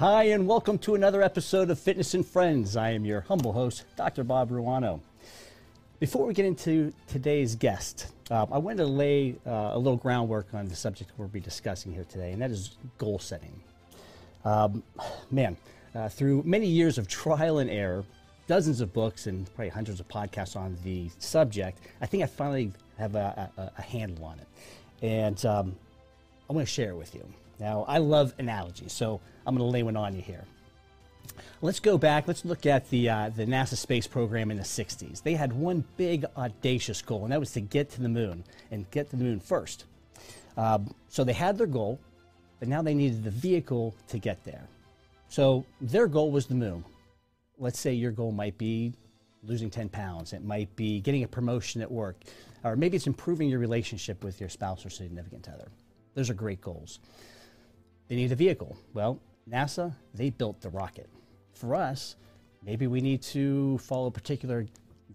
Hi, and welcome to another episode of Fitness and Friends. I am your humble host, Dr. Bob Ruano. Before we get into today's guest, uh, I wanted to lay uh, a little groundwork on the subject we'll be discussing here today, and that is goal setting. Um, man, uh, through many years of trial and error, dozens of books, and probably hundreds of podcasts on the subject, I think I finally have a, a, a handle on it. And um, I want to share it with you. Now, I love analogies, so I'm going to lay one on you here. Let's go back. Let's look at the, uh, the NASA space program in the 60s. They had one big, audacious goal, and that was to get to the moon and get to the moon first. Um, so they had their goal, but now they needed the vehicle to get there. So their goal was the moon. Let's say your goal might be losing 10 pounds, it might be getting a promotion at work, or maybe it's improving your relationship with your spouse or significant other. Those are great goals. They need a vehicle. Well, NASA, they built the rocket. For us, maybe we need to follow a particular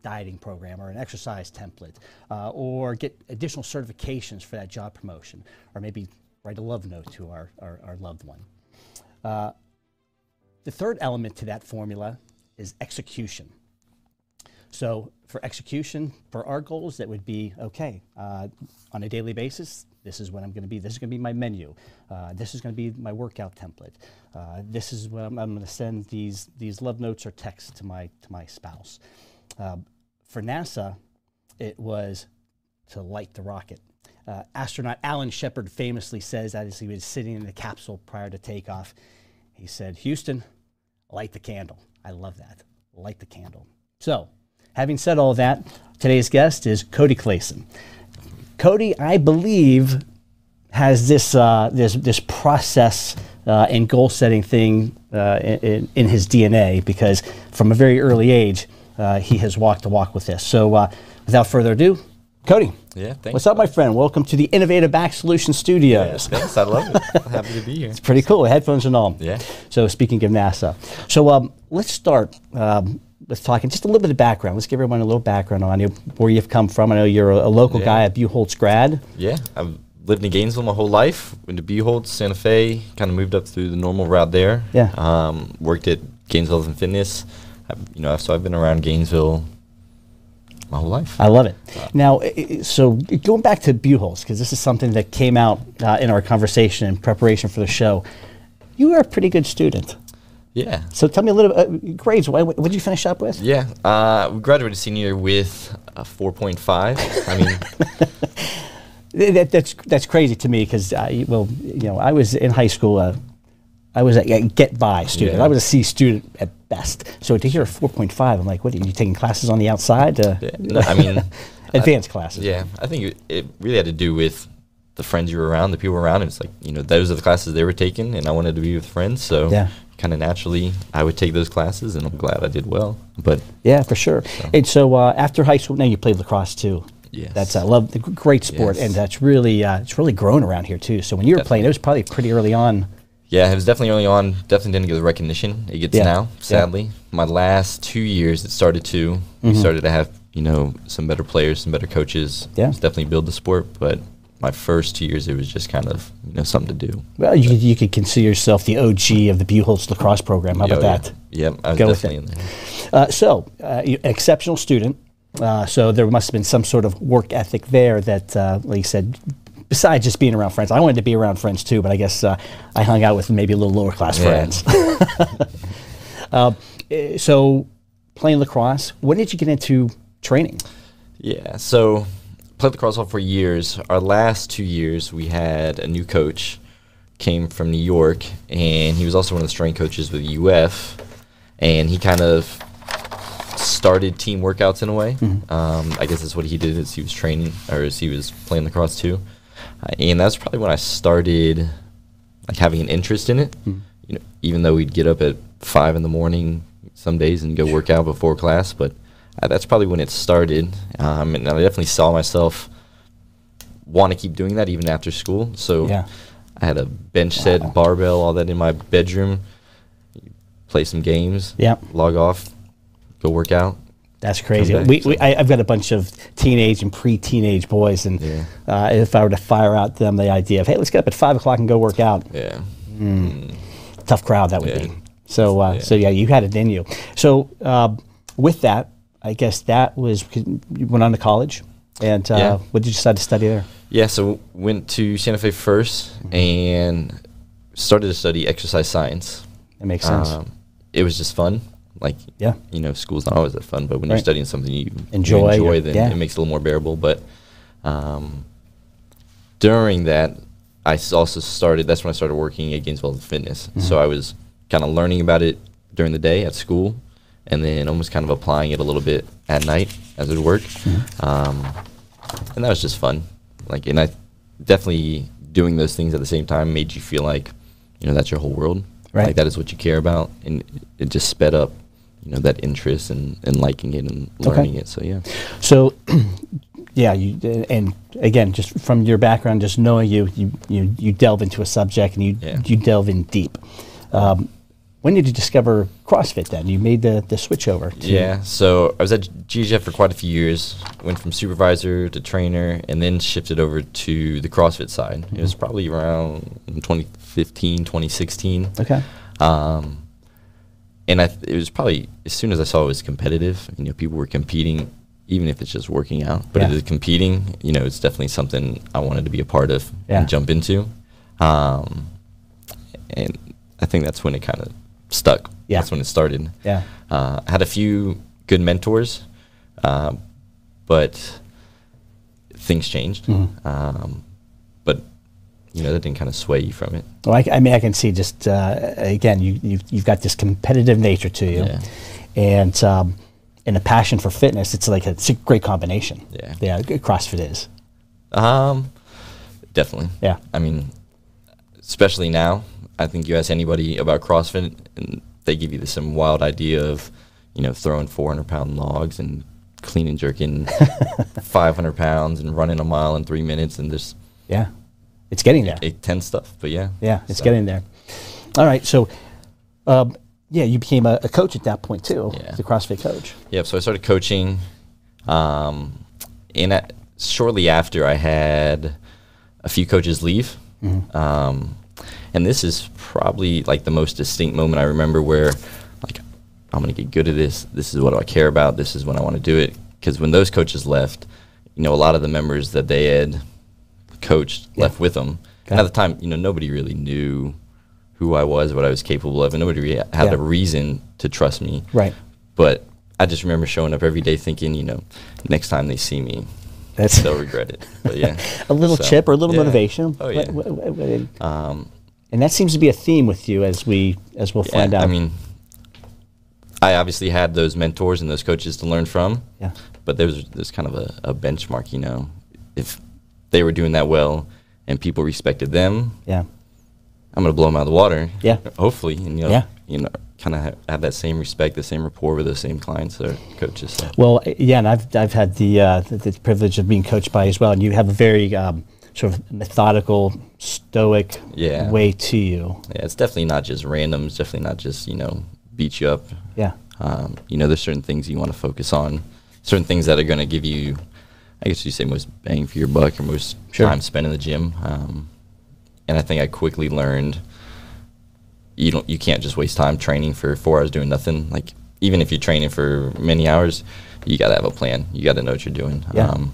dieting program or an exercise template, uh, or get additional certifications for that job promotion, or maybe write a love note to our, our, our loved one. Uh, the third element to that formula is execution. So, for execution, for our goals, that would be okay, uh, on a daily basis, this is what I'm going to be. This is going to be my menu. Uh, this is going to be my workout template. Uh, this is what I'm, I'm going to send these these love notes or texts to my to my spouse. Um, for NASA, it was to light the rocket. Uh, astronaut Alan Shepard famously says that as he was sitting in the capsule prior to takeoff, he said, "Houston, light the candle." I love that. Light the candle. So, having said all that, today's guest is Cody Clayson. Cody, I believe, has this uh, this this process uh, and goal setting thing uh, in, in, his DNA because from a very early age uh, he has walked the walk with this. So, uh, without further ado, Cody. Yeah, thanks. What's up, my friend? Welcome to the Innovative Back Solution Studios. Yeah, thanks. I love it. Happy to be here. It's pretty cool. Headphones and all. Yeah. So, speaking of NASA, so um, let's start. Um, let's talking just a little bit of background. Let's give everyone a little background on you, where you've come from. I know you're a, a local yeah. guy, a Buchholz grad. Yeah, I've lived in Gainesville my whole life. Went to Buchholz, Santa Fe, kind of moved up through the normal route there. Yeah. Um, worked at Gainesville and Fitness. I, you know, so I've been around Gainesville my whole life. I love it. Uh, now, so going back to Buchholz, because this is something that came out uh, in our conversation in preparation for the show. You were a pretty good student. Yeah. So tell me a little bit, uh, grades. What, what did you finish up with? Yeah. Uh, we graduated senior with a 4.5. I mean, that, that's that's crazy to me because I, well, you know, I was in high school. Uh, I was a, a, get by student. Yeah. I was a C student at best. So to hear a 4.5, I'm like, what are you taking classes on the outside? Uh, yeah, I mean, advanced I, classes. Yeah, I think it, it really had to do with the friends you were around, the people around. And it's like you know those are the classes they were taking, and I wanted to be with friends. So yeah kind of naturally I would take those classes, and I'm glad I did well. But yeah, for sure. So. And so uh, after high school, now you played lacrosse too. Yes. That's I uh, love the great sport, yes. and that's really uh, it's really grown around here too. So when you were definitely. playing, it was probably pretty early on. Yeah, it was definitely early on. Definitely didn't get the recognition it gets yeah. now. Sadly, yeah. my last two years, it started to. Mm-hmm. We started to have you know some better players, some better coaches. Yeah, it's definitely build the sport, but my first two years, it was just kind of you know something to do. Well, you, you could consider yourself the OG of the Buchholz lacrosse program. How about yeah. that? Yeah, I was Go definitely in there. Uh, so, uh, exceptional student. Uh, so there must have been some sort of work ethic there that, uh, like you said, besides just being around friends. I wanted to be around friends too, but I guess uh, I hung out with maybe a little lower class yeah. friends. Uh, eh, so, playing lacrosse. When did you get into training? Yeah, so played lacrosse all for years. Our last two years, we had a new coach, came from New York, and he was also one of the strength coaches with UF, and he kind of started team workouts in a way. Mm-hmm. Um, I guess that's what he did as he was training or as he was playing lacrosse too, uh, and that's probably when I started like having an interest in it. Mm-hmm. You know, even though we'd get up at five in the morning some days and go work out before class, but uh, that's probably when it started. Um, and I definitely saw myself want to keep doing that even after school. So yeah. I had a bench set, wow. barbell, all that in my bedroom. Play some games. Yeah. Log off. Go work out. That's crazy. Back, we, so. we, I, have got a bunch of teenage and pre-teenage boys, and yeah. uh, if I were to fire out them the idea of, hey, let's get up at five o'clock and go work out. Yeah. Mm. tough crowd that would Yeah. be. So, uh, so yeah, you had it in you. So, uh, with that, I guess that was you went on to college, and uh, Yeah. what did you decide to study there? Yeah, so went to Santa Fe 1st and started to study exercise science. That makes sense. Um, it was just fun. Like, Yeah. you know, school's not always that fun, but when Right. you're studying something you you Enjoy, enjoy then yeah. it makes it a little more bearable. But um, during I also started. That's when I started working at Gainesville Fitness. Mm-hmm. So I was kind of learning about it during the day at school, and then almost kind of applying it a little bit at night as it work. Mm-hmm. Um, and that was just fun. Like, and I definitely doing those things at the same time made you feel like, you know, that's your whole world. Right. Like that is what you care about, and it just sped up, you know, that interest and, and liking it and Okay. learning it. So yeah. So, yeah, you and again, just from your background, just knowing you, you you, you delve into a subject and you Yeah. you delve in deep. Um, when did you discover CrossFit? Then you made the the switch over. To, Yeah. So I was at GGF for quite a few years. Went from supervisor to trainer, and then shifted over to the CrossFit side. It Mm-hmm. was probably around 2015, 2016. Okay. Um, and I, th- it was probably as soon as I saw it was competitive. You know, people were competing, even if it's just working out. But Yeah. it is competing. You know, it's definitely something I wanted to be a part of Yeah. and jump into. Um, and I think that's when it kind of stuck. Yeah. That's when it started. Yeah. Uh, I had a few good mentors, uh, but things changed. Mhm. Um, but you know that didn't kind of sway you from it. Well, I, I mean, I can see just uh, again, you you've, you've got this competitive nature to you, Yeah. and um, and a passion for fitness. It's like a, it's a great combination. Yeah. Yeah. CrossFit is. Um, definitely. Yeah. I mean, especially now, I think you ask anybody about CrossFit, and they give you this some wild idea of, you know, throwing 400 pound logs and clean and jerking 500 pounds and running a mile in three minutes and just Yeah. It's getting there. intense stuff. But yeah. Yeah, it's so- getting there. All right, so um, yeah, you became a, a coach at that point too, Yeah. the CrossFit coach. Yeah, So I started coaching, um, and at, shortly after, I had a few coaches leave, um, and this is probably like the most distinct moment I remember where, like, I'm gonna get good at this. This is what I care about. This is when I want to do it. Because when those coaches left, you know, a lot of the members that they had coached Yeah. left with them. Got And at the time, you know, nobody really knew who I was, what I was capable of, and nobody really had Yeah. a reason to trust me. Right. But I just remember showing up every day thinking, you know, next time they see me, That's they'll regret it. But yeah. a little So, chip or a little yeah. motivation. Oh, yeah. Wh- wh- wh- wh- Um, And that seems to be a theme with you as we as we'll yeah, find out. I mean, I obviously had those mentors and those coaches to learn from, yeah, but there was there's kind of a, a benchmark, you know. If they were doing that well and people respected them, yeah, I'm gonna blow them out of the water. Yeah. Hopefully, and you know, Yeah. you know, kind of have, have that same respect, the same rapport with those same clients or coaches. So. Well, yeah, and I've I've had the, uh, the the privilege of being coached by as well, and you have a very um, sort of methodical, stoic Yeah. way to you. Yeah, it's definitely not just random. It's definitely not just you know beat you up. Yeah, Um, you know, there's certain things you want to focus on, certain things that are going to give you, I guess you say, most bang for your buck or most Sure. time spent in the gym. Um, and I think I quickly learned you don't, you can't just waste time training for four hours doing nothing. Like even if you're training for many hours, you got to have a plan. You got to know what you're doing. Yeah. Um,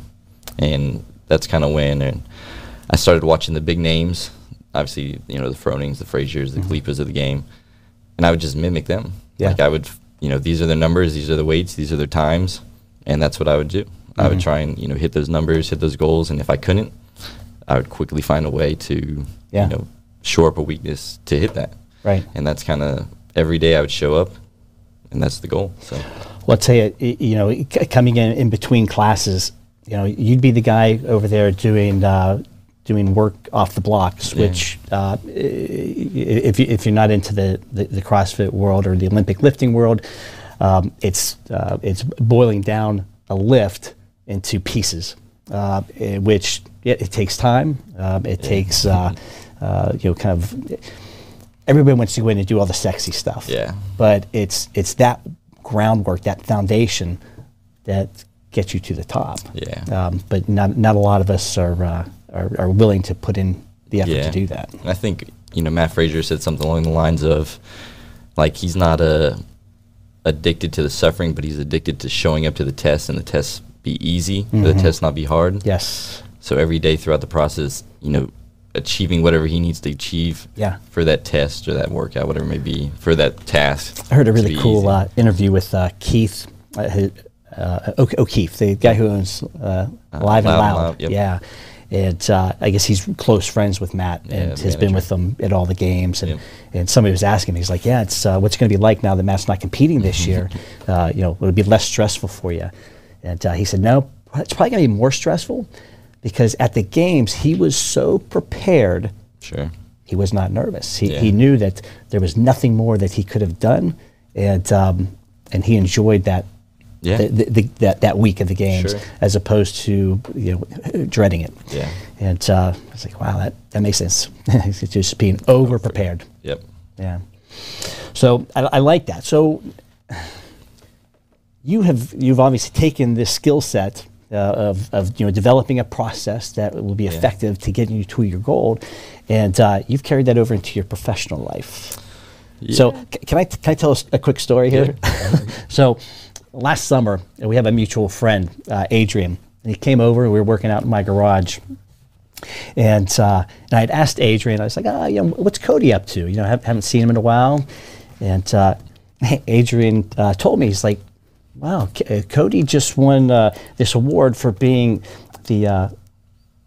and that's kind of when and I started watching the big names. Obviously, you know the Fronings, the Frasers, the Mhm. Of the game, and I would just mimic them. Yeah. Like I would, you know, these are their numbers, these are the weights, these are their times, and that's what I would do. I would Mhm. try and you know hit those numbers, hit those goals, and if I couldn't, I would quickly find a way to Yeah. you know shore up a weakness to hit that. right. And that's kind of every day I would show up, and that's the goal. So Well, I'll tell you, you know, coming in in between classes, you know, you'd be the guy over there doing uh, doing work off the blocks, Yeah. which uh, if you, if you're not into the, the the CrossFit world or the Olympic lifting world, um, it's uh, it's boiling down a lift into pieces, uh, eh, which yeah, it takes time. Um, it Yeah. takes uh, uh, you know kind of everybody wants to go in and do all the sexy stuff yeah, but it's it's that groundwork, that foundation, that gets you to the top. yeah. Um, but not not a lot of us are, uh, are are willing to put in the effort Yeah. to do that. And I think you know, Matt Fraser said something along the lines of, like, he's not a addicted to the suffering, but he's addicted to showing up to the test and the test be easy, mm-hmm. the test not be hard. Yes. So every day throughout the process, you know, achieving whatever he needs to achieve yeah. for that test or that workout, whatever it may be, for that task. I heard a really cool uh, interview with uh, Keith uh, uh O'Keefe, the guy who owns uh, uh, Live and Loud. Loud yep. Yeah. And uh, I guess he's close friends with Matt and has manager. been with them at all the games. And, yep. and somebody was asking me, he's like, "Yeah, it's what's going to be like now that Matt's not competing this year? you know, it'll it be less stressful for you?" And he said, "No, it's probably going to be more stressful because at the games he was so prepared. Sure. He was not nervous. He, yeah. he knew that there was nothing more that he could have done, and um, and he enjoyed that. Yeah. The, the, the, that, that week of the games, sure. as opposed to you know dreading it. Yeah. And uh, I was like, wow, that, that makes sense. it's just being over prepared. Yep. Yeah. So I, I like that. So you have you've obviously taken this skill set uh, of, of you know developing a process that will be yeah. effective to getting you to your goal, and uh, you've carried that over into your professional life. Yeah. So c- can I t- can I tell us a quick story here? Yeah. so last summer we have a mutual friend, uh, Adrian. And he came over. We were working out in my garage, and uh, and I had asked Adrian. I was like, oh, you know, what's Cody up to? You know, I haven't seen him in a while, and uh, Adrian uh, told me he's like, Wow, C- uh, Cody just won uh, this award for being the uh,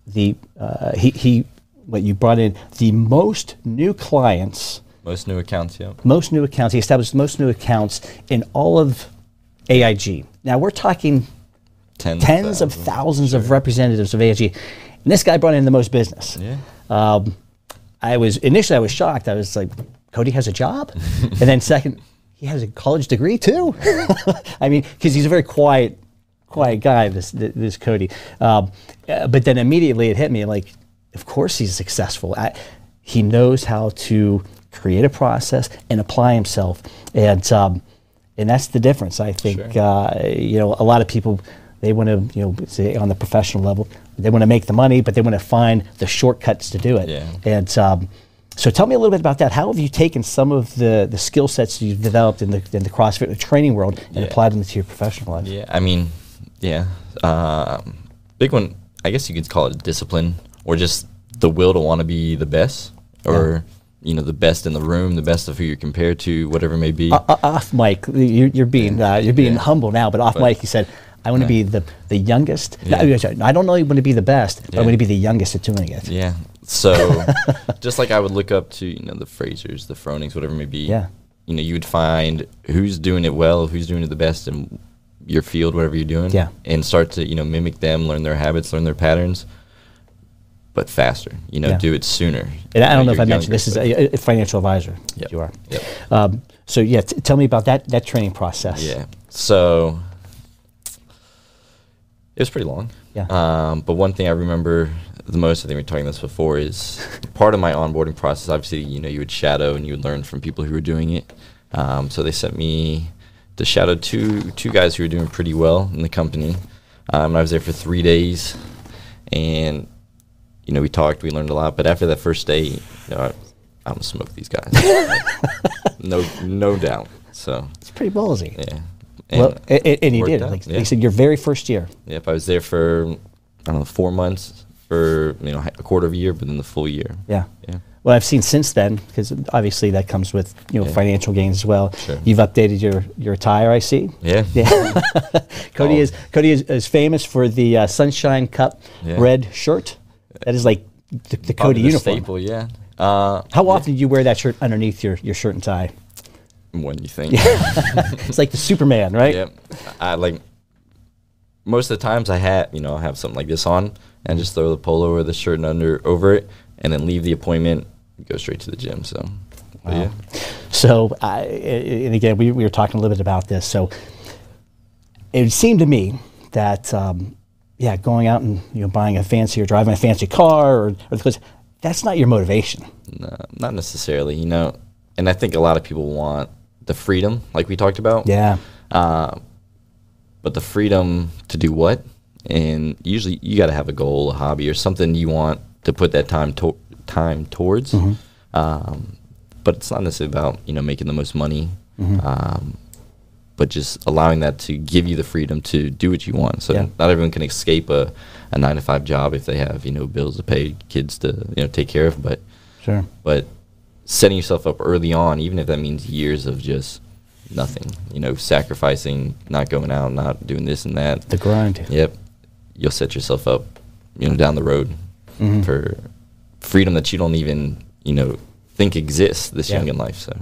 the uh, he he what you brought in the most new clients. Most new accounts, yeah. Most new accounts. He established most new accounts in all of AIG. Now we're talking tens, tens of thousands sure. of representatives of AIG, and this guy brought in the most business. Yeah. Um, I was initially I was shocked. I was like, Cody has a job, and then second he has a college degree too. I mean, because he's a very quiet, quiet guy. This this Cody. Um, uh, but then immediately it hit me like, of course he's successful. I, he knows how to create a process and apply himself, and um, and that's the difference. I think sure. uh, you know a lot of people they want to you know say on the professional level they want to make the money, but they want to find the shortcuts to do it. Yeah. And um, so tell me a little bit about that. How have you taken some of the, the skill sets you've developed in the, in the CrossFit the training world and yeah. applied them to your professional life? Yeah, I mean, yeah. Um, big one, I guess you could call it discipline or just the will to want to be the best or, yeah. You know, the best in the room, the best of who you're compared to, whatever it may be. Uh, uh, off mic, you're, you're being, uh, you're being humble now, but off but mic you said, I want to be the, the youngest. No, I don't know you want to be the best, but I want to be the youngest at doing it. Yeah, so just like I would look up to, you know, the Frasers, the Fronings, whatever it may be. Yeah. You know, you would find who's doing it well, who's doing it the best in your field, whatever you're doing. Yeah. And start to, you know, mimic them, learn their habits, learn their patterns, but faster. You know, yeah. do it sooner. And I don't know if I mentioned this is a, a financial advisor. Yep. You are. Yep. Um, so yeah, t- tell me about that that training process. Yeah. So it was pretty long. Yeah. Um, but one thing I remember the most, I think we were talking about this before, is part of my onboarding process. Obviously, you know, you would shadow and you would learn from people who were doing it. Um, so they sent me to shadow two two guys who were doing pretty well in the company. Um, I was there for three days, and you know, we talked, we learned a lot. But after that first day, you know, I, I'm gonna smoke these guys, no, no doubt. So it's pretty ballsy. Yeah. And well, and, and you did. Out. Like yeah. you said, your very first year. Yep, I was there for I don't know four months for you know a quarter of a year, but then the full year. Yeah. Yeah. Well, I've seen since then because obviously that comes with you know yeah. financial gains as well. Sure. You've updated your your attire, I see. Yeah. Yeah. Cody oh. is Cody is, is, famous for the uh, Sunshine Cup yeah. red shirt. That is like the, the Cody the uniform. Staple, yeah. Uh, How often do you wear that shirt underneath your, your shirt and tie? When you think. it's like the Superman, right? Yeah. I like most of the times I have you know I have something like this on and just throw the polo or the shirt and under over it, and then leave the appointment, go straight to the gym. So, wow. yeah. So, I, and again, we, we were talking a little bit about this. So, it seemed to me that, um, yeah, going out and you know buying a fancy or driving a fancy car or, or because that's not your motivation. No, not necessarily. You know, and I think a lot of people want the freedom, like we talked about. Yeah. Uh, but the freedom to do what? and usually you got to have a goal, a hobby, or something you want to put that time to- time towards. Mm-hmm. Um, but it's not necessarily about you know making the most money, Mhm. um, but just allowing that to give you the freedom to do what you want. So Yeah. not everyone can escape a, a nine to five job if they have you know bills to pay, kids to you know take care of. But Sure. but setting yourself up early on, even if that means years of just nothing, you know, sacrificing, not going out, not doing this and that. The grind. Yep, you'll set yourself up, you know, down the road Mhm. for freedom that you don't even, you know, think exists this Yeah. young in life. So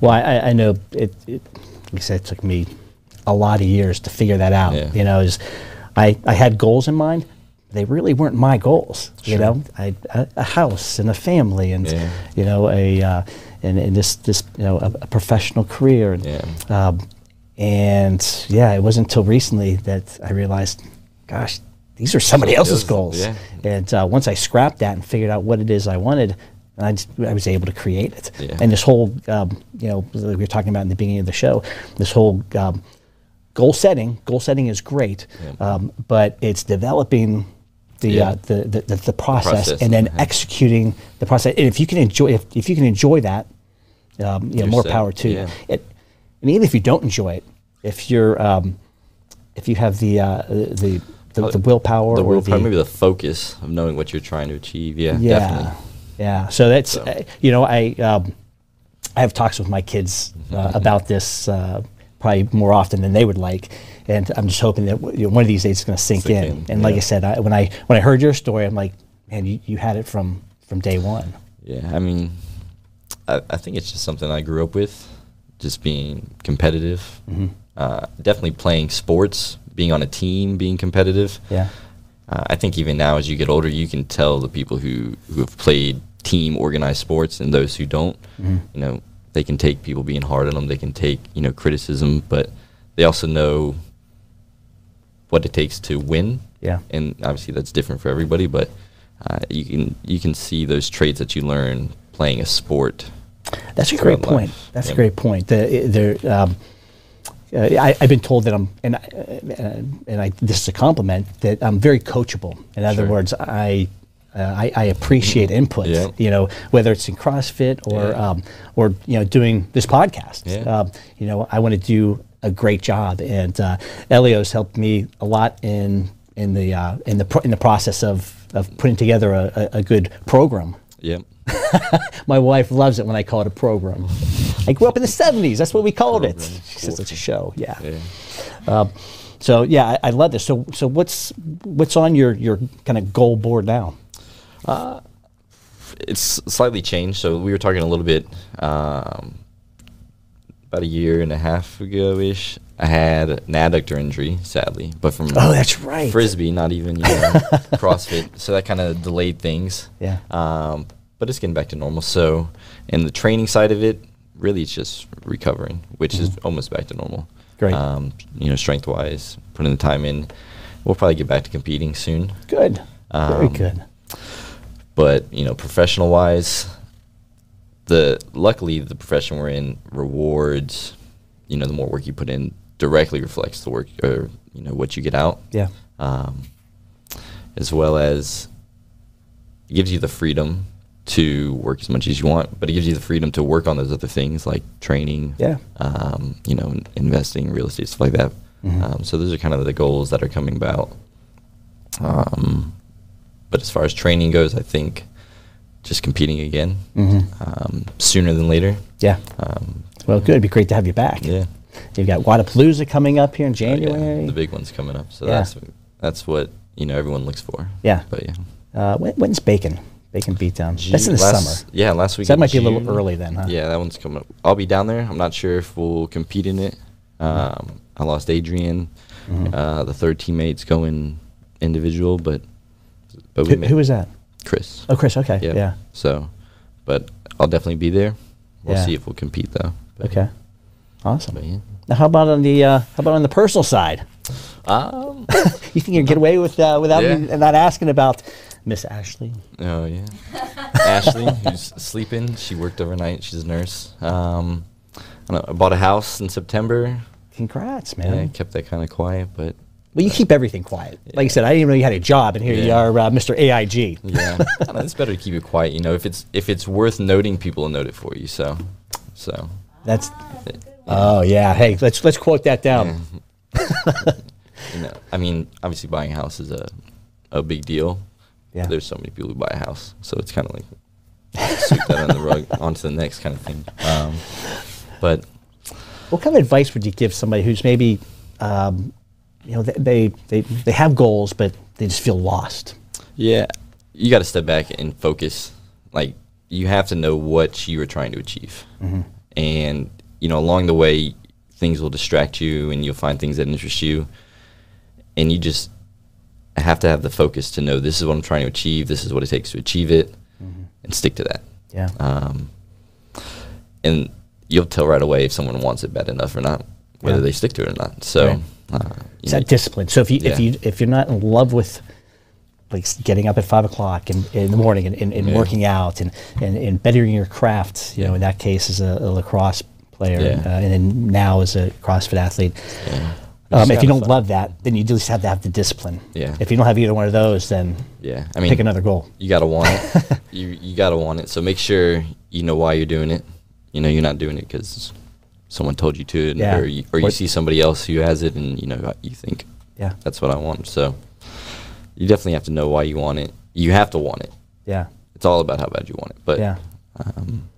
Well, I, I- I know it, it. Like I said, it took me a lot of years to figure that out. Yeah. You know, is I, I had goals in mind. They really weren't my goals. You know, I a, a house and a family and Yeah. you know a uh, and, and this this you know a, a professional career. And, Yeah. Um, and yeah, it wasn't until recently that I realized, gosh, these are somebody else's, goals. yeah. And uh, once I scrapped that and figured out what it is I wanted, I, just, I was able to create it. Yeah. And this whole, um, you know, like we were talking about in the beginning of the show, this whole um, goal setting. Goal setting is great, Yeah. um, but it's developing the, Yeah. uh, the, the, the the process, process and then and- executing the process. And if you can enjoy, if, if you can enjoy that, um, you know, more set. power to you. It, and even if you don't enjoy it, if you're, um, if you have the uh, the the, the willpower the or willpower, the, maybe the focus of knowing what you're trying to achieve. Yeah, yeah, definitely. Yeah. So that's So- uh, you know I um, I have talks with my kids uh, about this uh, probably more often than they would like, and I'm just hoping that you know, one of these days it's going to sink, Sink in. in, And like I said, I, when I when I heard your story, I'm like, man, you, you had it from from day one. Yeah, I mean, I, I think it's just something I grew up with, just being competitive. Mhm. Uh, definitely playing sports, being on a team, being competitive. Yeah. Uh, I think even now, as you get older, you can tell the people who, who have played team organized sports and those who don't. Mhm. You know, they can take people being hard on them. They can take you know criticism, but they also know what it takes to win. Yeah. And obviously, that's different for everybody. But uh, you can you can see those traits that you learn playing a sport. That's a great point. life. That's a great point. The, the, um, uh, I, I've been told that I'm, and I, uh, and I, this is a compliment that I'm very coachable. In other Sure. words, I, uh, I, I appreciate input. Yeah. You know, whether it's in CrossFit or, Yeah. um, or you know, doing this podcast. Yeah. Um, you know, I want to do a great job, and uh, Elio's helped me a lot in in the uh, in the pro- in the process of of putting together a, a, a good program. Yep. My wife loves it when I call it a program. I grew up in the 70s. That's what we called it. She says it's a show. Yeah. Yeah. Um, so yeah, I, I love this. So so what's what's on your your kind of goal board now? It's slightly changed. So we were talking a little bit um, about a year and a half ago ish. I had an adductor injury, sadly, but from Oh, that's right. frisbee, not even you know, CrossFit. So that kind of delayed things. Yeah. Um, but it's getting back to normal. So, and the training side of it, really, it's just recovering, which is almost back to normal. Mm-hmm. Great. Um, you know, strength wise, putting the time in. We'll probably get back to competing soon. Good. Very Um, good. But you know professional wise the luckily the profession we're in rewards you know the more work you put in directly reflects the work or you know what you get out Yeah. um, as well as it gives you the freedom to work as much as you want but it gives you the freedom to work on those other things like training Yeah. um, you know investing real estate stuff like that Mhm. um, so those are kind of the goals that are coming about um, but as far as training goes, I think just competing again Mhm. um, sooner than later. Yeah. Um, Well, good. It'd be great to have you back. yeah. You've got Wadapalooza coming up here in Oh, yeah, January. the big one's coming up, so Yeah. that's that's what you know everyone looks for. Yeah. but yeah, Uh, when, when's Bacon? Bacon Beatdown. That's in the last- summer. Yeah, last week. So that might be a little early then, huh? Yeah, that one's coming up. I'll be down there. I'm not sure if we'll compete in it. Um, I lost Adrian. Mhm. Uh, the third teammate's going individual, but but we Who, was that? Chris. Oh, Chris. Okay. Yeah. Yeah. So, but I'll definitely be there. We'll Yeah. see if we'll compete though. But- Okay. Awesome. But yeah. Now, how about on the uh, how about on the personal side? Um. You think you can get away with uh, without Yeah. me not asking about Miss Ashley? oh yeah. Ashley, who's sleeping. She worked overnight. She's a nurse. Um. I, don't know, I bought a house in September. Congrats, Yeah, I kept that kind of quiet, but Well, you keep everything quiet. Like I said, I didn't even know you had a job, and here you Yeah. are, uh, Mr. AIG. Yeah, I don't know, it's better to keep it quiet. You know, if it's if it's worth noting, people will note it for you. So, so That's. Oh yeah. Hey, let's let's quote that down. you know, I mean, obviously buying a house is a a big deal. Yeah. There's so many people who buy a house, so it's kind of like sweep that on the rug onto the next kind of thing. Um, but What kind of advice would you give somebody who's maybe, um, you know, they, they they they have goals, but they just feel lost? yeah, you got to step back and focus. Like you have to know what you are trying to achieve, and you know along the way things will distract you, and you'll find things that interest you, and you just have to have the focus to know this is what I'm trying to achieve. This is what it takes to achieve it, and stick to that. Yeah. um, and you'll tell right away if someone wants it bad enough or not, whether Yeah. they stick to it or not. So, Right. uh, It's that discipline. So if you if you if you're not in love with like getting up at five o'clock in, in the morning and, and, and Yeah. working out and, and, and bettering your craft, you know, in that case as a, a lacrosse player Yeah. uh, and then now as a CrossFit athlete. yeah. Um, if you don't fi- love that, then you just have to have the discipline. Yeah. If you don't have either one of those, then yeah, I mean, pick another goal. You gotta want it. you you gotta want it. So make sure you know why you're doing it. You know, you're not doing it because someone told you to, and- Yeah. or you, or you see somebody else who has it, and you know you think Yeah. that's what I want. So you definitely have to know why you want it. You have to want it. Yeah. It's all about how bad you want it. But Yeah. um,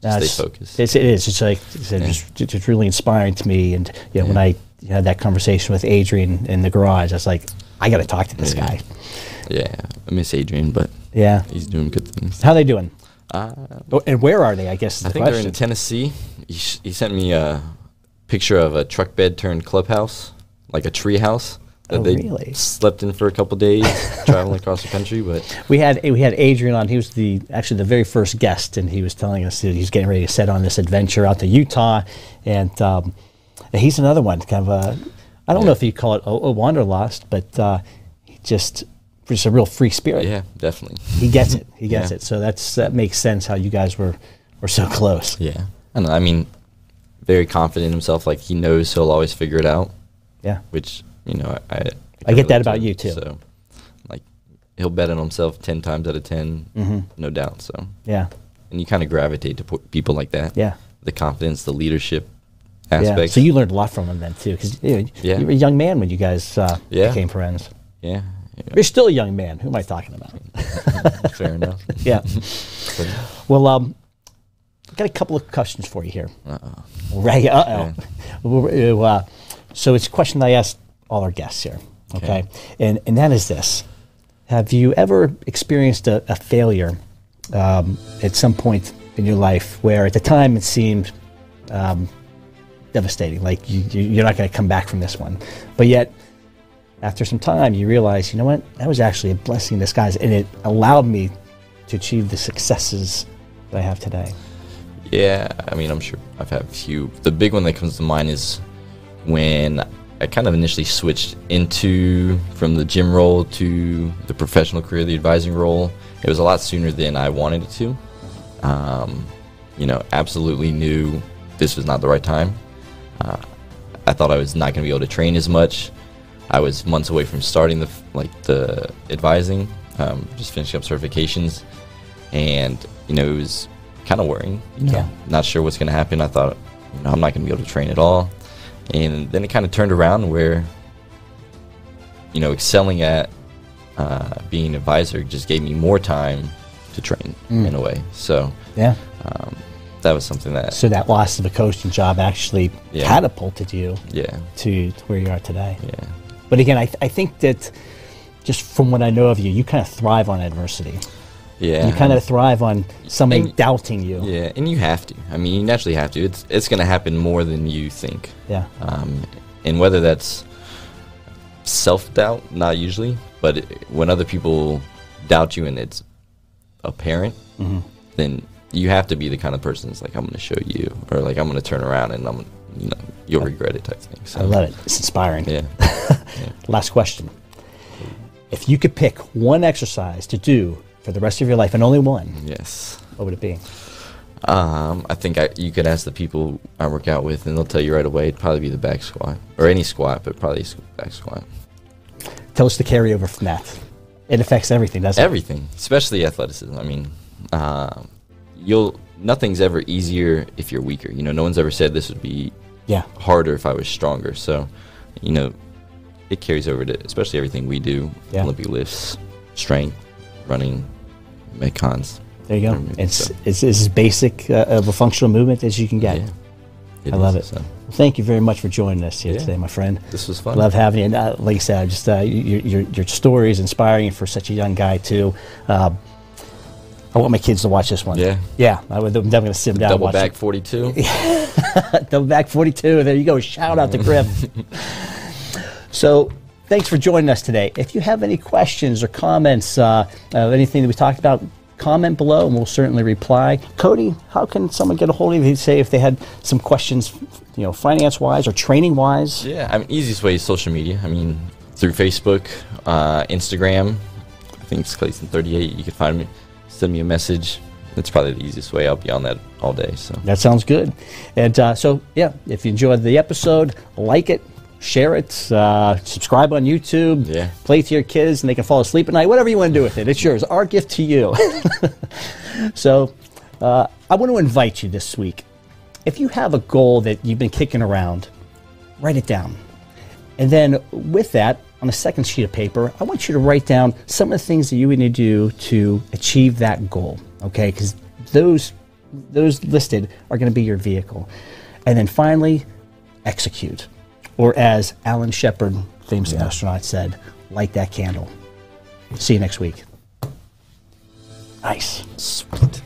stay focused. It's, it is. It's like it's Yeah. just, it's really inspiring to me. And you know, when I had that conversation with Adrian in the garage, I was like, I got to talk to this Yeah. guy. Yeah, I miss Adrian, but Yeah. he's doing good things. How they doing? Uh, Oh, and where are they? I guess I the think they're in Tennessee. He, sh- he sent me a picture of a truck bed turned clubhouse, like a tree house that Oh, they really? slept in for a couple days traveling across the country. But we had we had Adrian on. He was the actually the very first guest, and he was telling us that he's getting ready to set on this adventure out to Utah, and um, he's another one. Kind of a, I don't know if you call it a, a wanderlust, but uh, he just just a real free spirit. yeah, definitely. He gets it. He gets Yeah. it. So that's that makes sense how you guys were were so close. Yeah, I know. I mean, very confident in himself. Like he knows he'll always figure it out. Yeah. Which you know, I I, I get that relate to about you, too. So, like, he'll bet on himself ten times out of 10 Mm-hmm. no doubt. So, Yeah. and you kind of gravitate to po- people like that. Yeah. the confidence, the leadership Yeah. aspect. So you learned a lot from him then too, because you, know, Yeah. you were a young man when you guys uh, Yeah. became friends. yeah, You're still a young man. Who am I talking about? fair enough. yeah. Well, um, I've got a couple of questions for you here. uh-oh. Right. Uh oh. Uh, so it's a question I ask all our guests here. Okay. Okay. And and that is this: Have you ever experienced a, a failure um, at some point in your life where, at the time, it seemed um, devastating, like you, you're not going to come back from this one, but yet after some time, you realize, you know what, that was actually a blessing in disguise, and it allowed me to achieve the successes that I have today. Yeah, I mean, I'm sure I've had a few. The big one that comes to mind is when I kind of initially switched into from the gym role to the professional career, the advising role. It was a lot sooner than I wanted it to. Um, you know, absolutely knew this was not the right time. Uh, I thought I was not going to be able to train as much. I was months away from starting the like the advising, um, just finishing up certifications, and you know it was kind of worrying. You know, Yeah. not sure what's going to happen. I thought, you know, I'm not going to be able to train at all, and then it kind of turned around where, you know, excelling at uh, being an advisor just gave me more time to train Mm. in a way. So Yeah. um, that was something that, So that loss of a coaching job actually Yeah. catapulted you yeah, to, to where you are today. yeah, But again, I, th- I think that just from what I know of you, you kind of thrive on adversity. yeah. You kind of thrive on somebody And- doubting you. Yeah, and you have to. I mean, you naturally have to. It's it's going to happen more than you think. Yeah. Um, and whether that's self doubt, not usually, but it, when other people doubt you and it's apparent, Mm-hmm. then you have to be the kind of person that's like, I'm going to show you, or like, I'm going to turn around and I'm, know, you'll regret it type thing. So, I love it. It's inspiring. Yeah. Last question. If you could pick one exercise to do for the rest of your life and only one, yes. what would it be? Um, I think I, you could ask the people I work out with, and they'll tell you right away. It'd probably be the back squat, or any squat, but probably back squat. tell us the carryover from that. It affects everything, doesn't it? Everything, especially athleticism. I mean, uh, you'll nothing's ever easier if you're weaker. You know, no one's ever said this would be? Yeah. harder if I was stronger. So, you know, it carries over to especially everything we do: Yeah. Olympic lifts, strength, running, metcons. There you go. It's, so, it's, it's as basic uh, of a functional movement as you can get. yeah, I love it. So, Thank you very much for joining us here Yeah. today, my friend. this was fun. Love having you. And uh, like I said, just uh, your, your, your story is inspiring for such a young guy, too. Uh, I want my kids to watch this one. Yeah. Yeah. I definitely going to sit them down and Double watch back 42. Double back 42. There you go. Shout out to Griff. so thanks for joining us today. If you have any questions or comments, uh, uh, anything that we talked about, comment below and we'll certainly reply. Cody, how can someone get a hold of you, say, if they had some questions, you know, finance wise or training wise? Yeah, I mean, easiest way is social media. I mean, through Facebook, uh, Instagram. I think it's Clayton38. You can find me, send me a message. That's probably the easiest way. I'll be on that all day. So That sounds good. And uh, so, yeah, if you enjoyed the episode, like it, share it, uh, subscribe on YouTube, Yeah. play to your kids, and they can fall asleep at night. Whatever you want to do with it, it's yours. Our gift to you. so, uh, I want to invite you this week. If you have a goal that you've been kicking around, write it down. And then with that, on a second sheet of paper, I want you to write down some of the things that you would need to do to achieve that goal. Okay, because those those listed are going to be your vehicle. And then finally, execute. Or as Alan Shepard, famous astronaut, said, light that candle. See you next week. Nice. Sweet.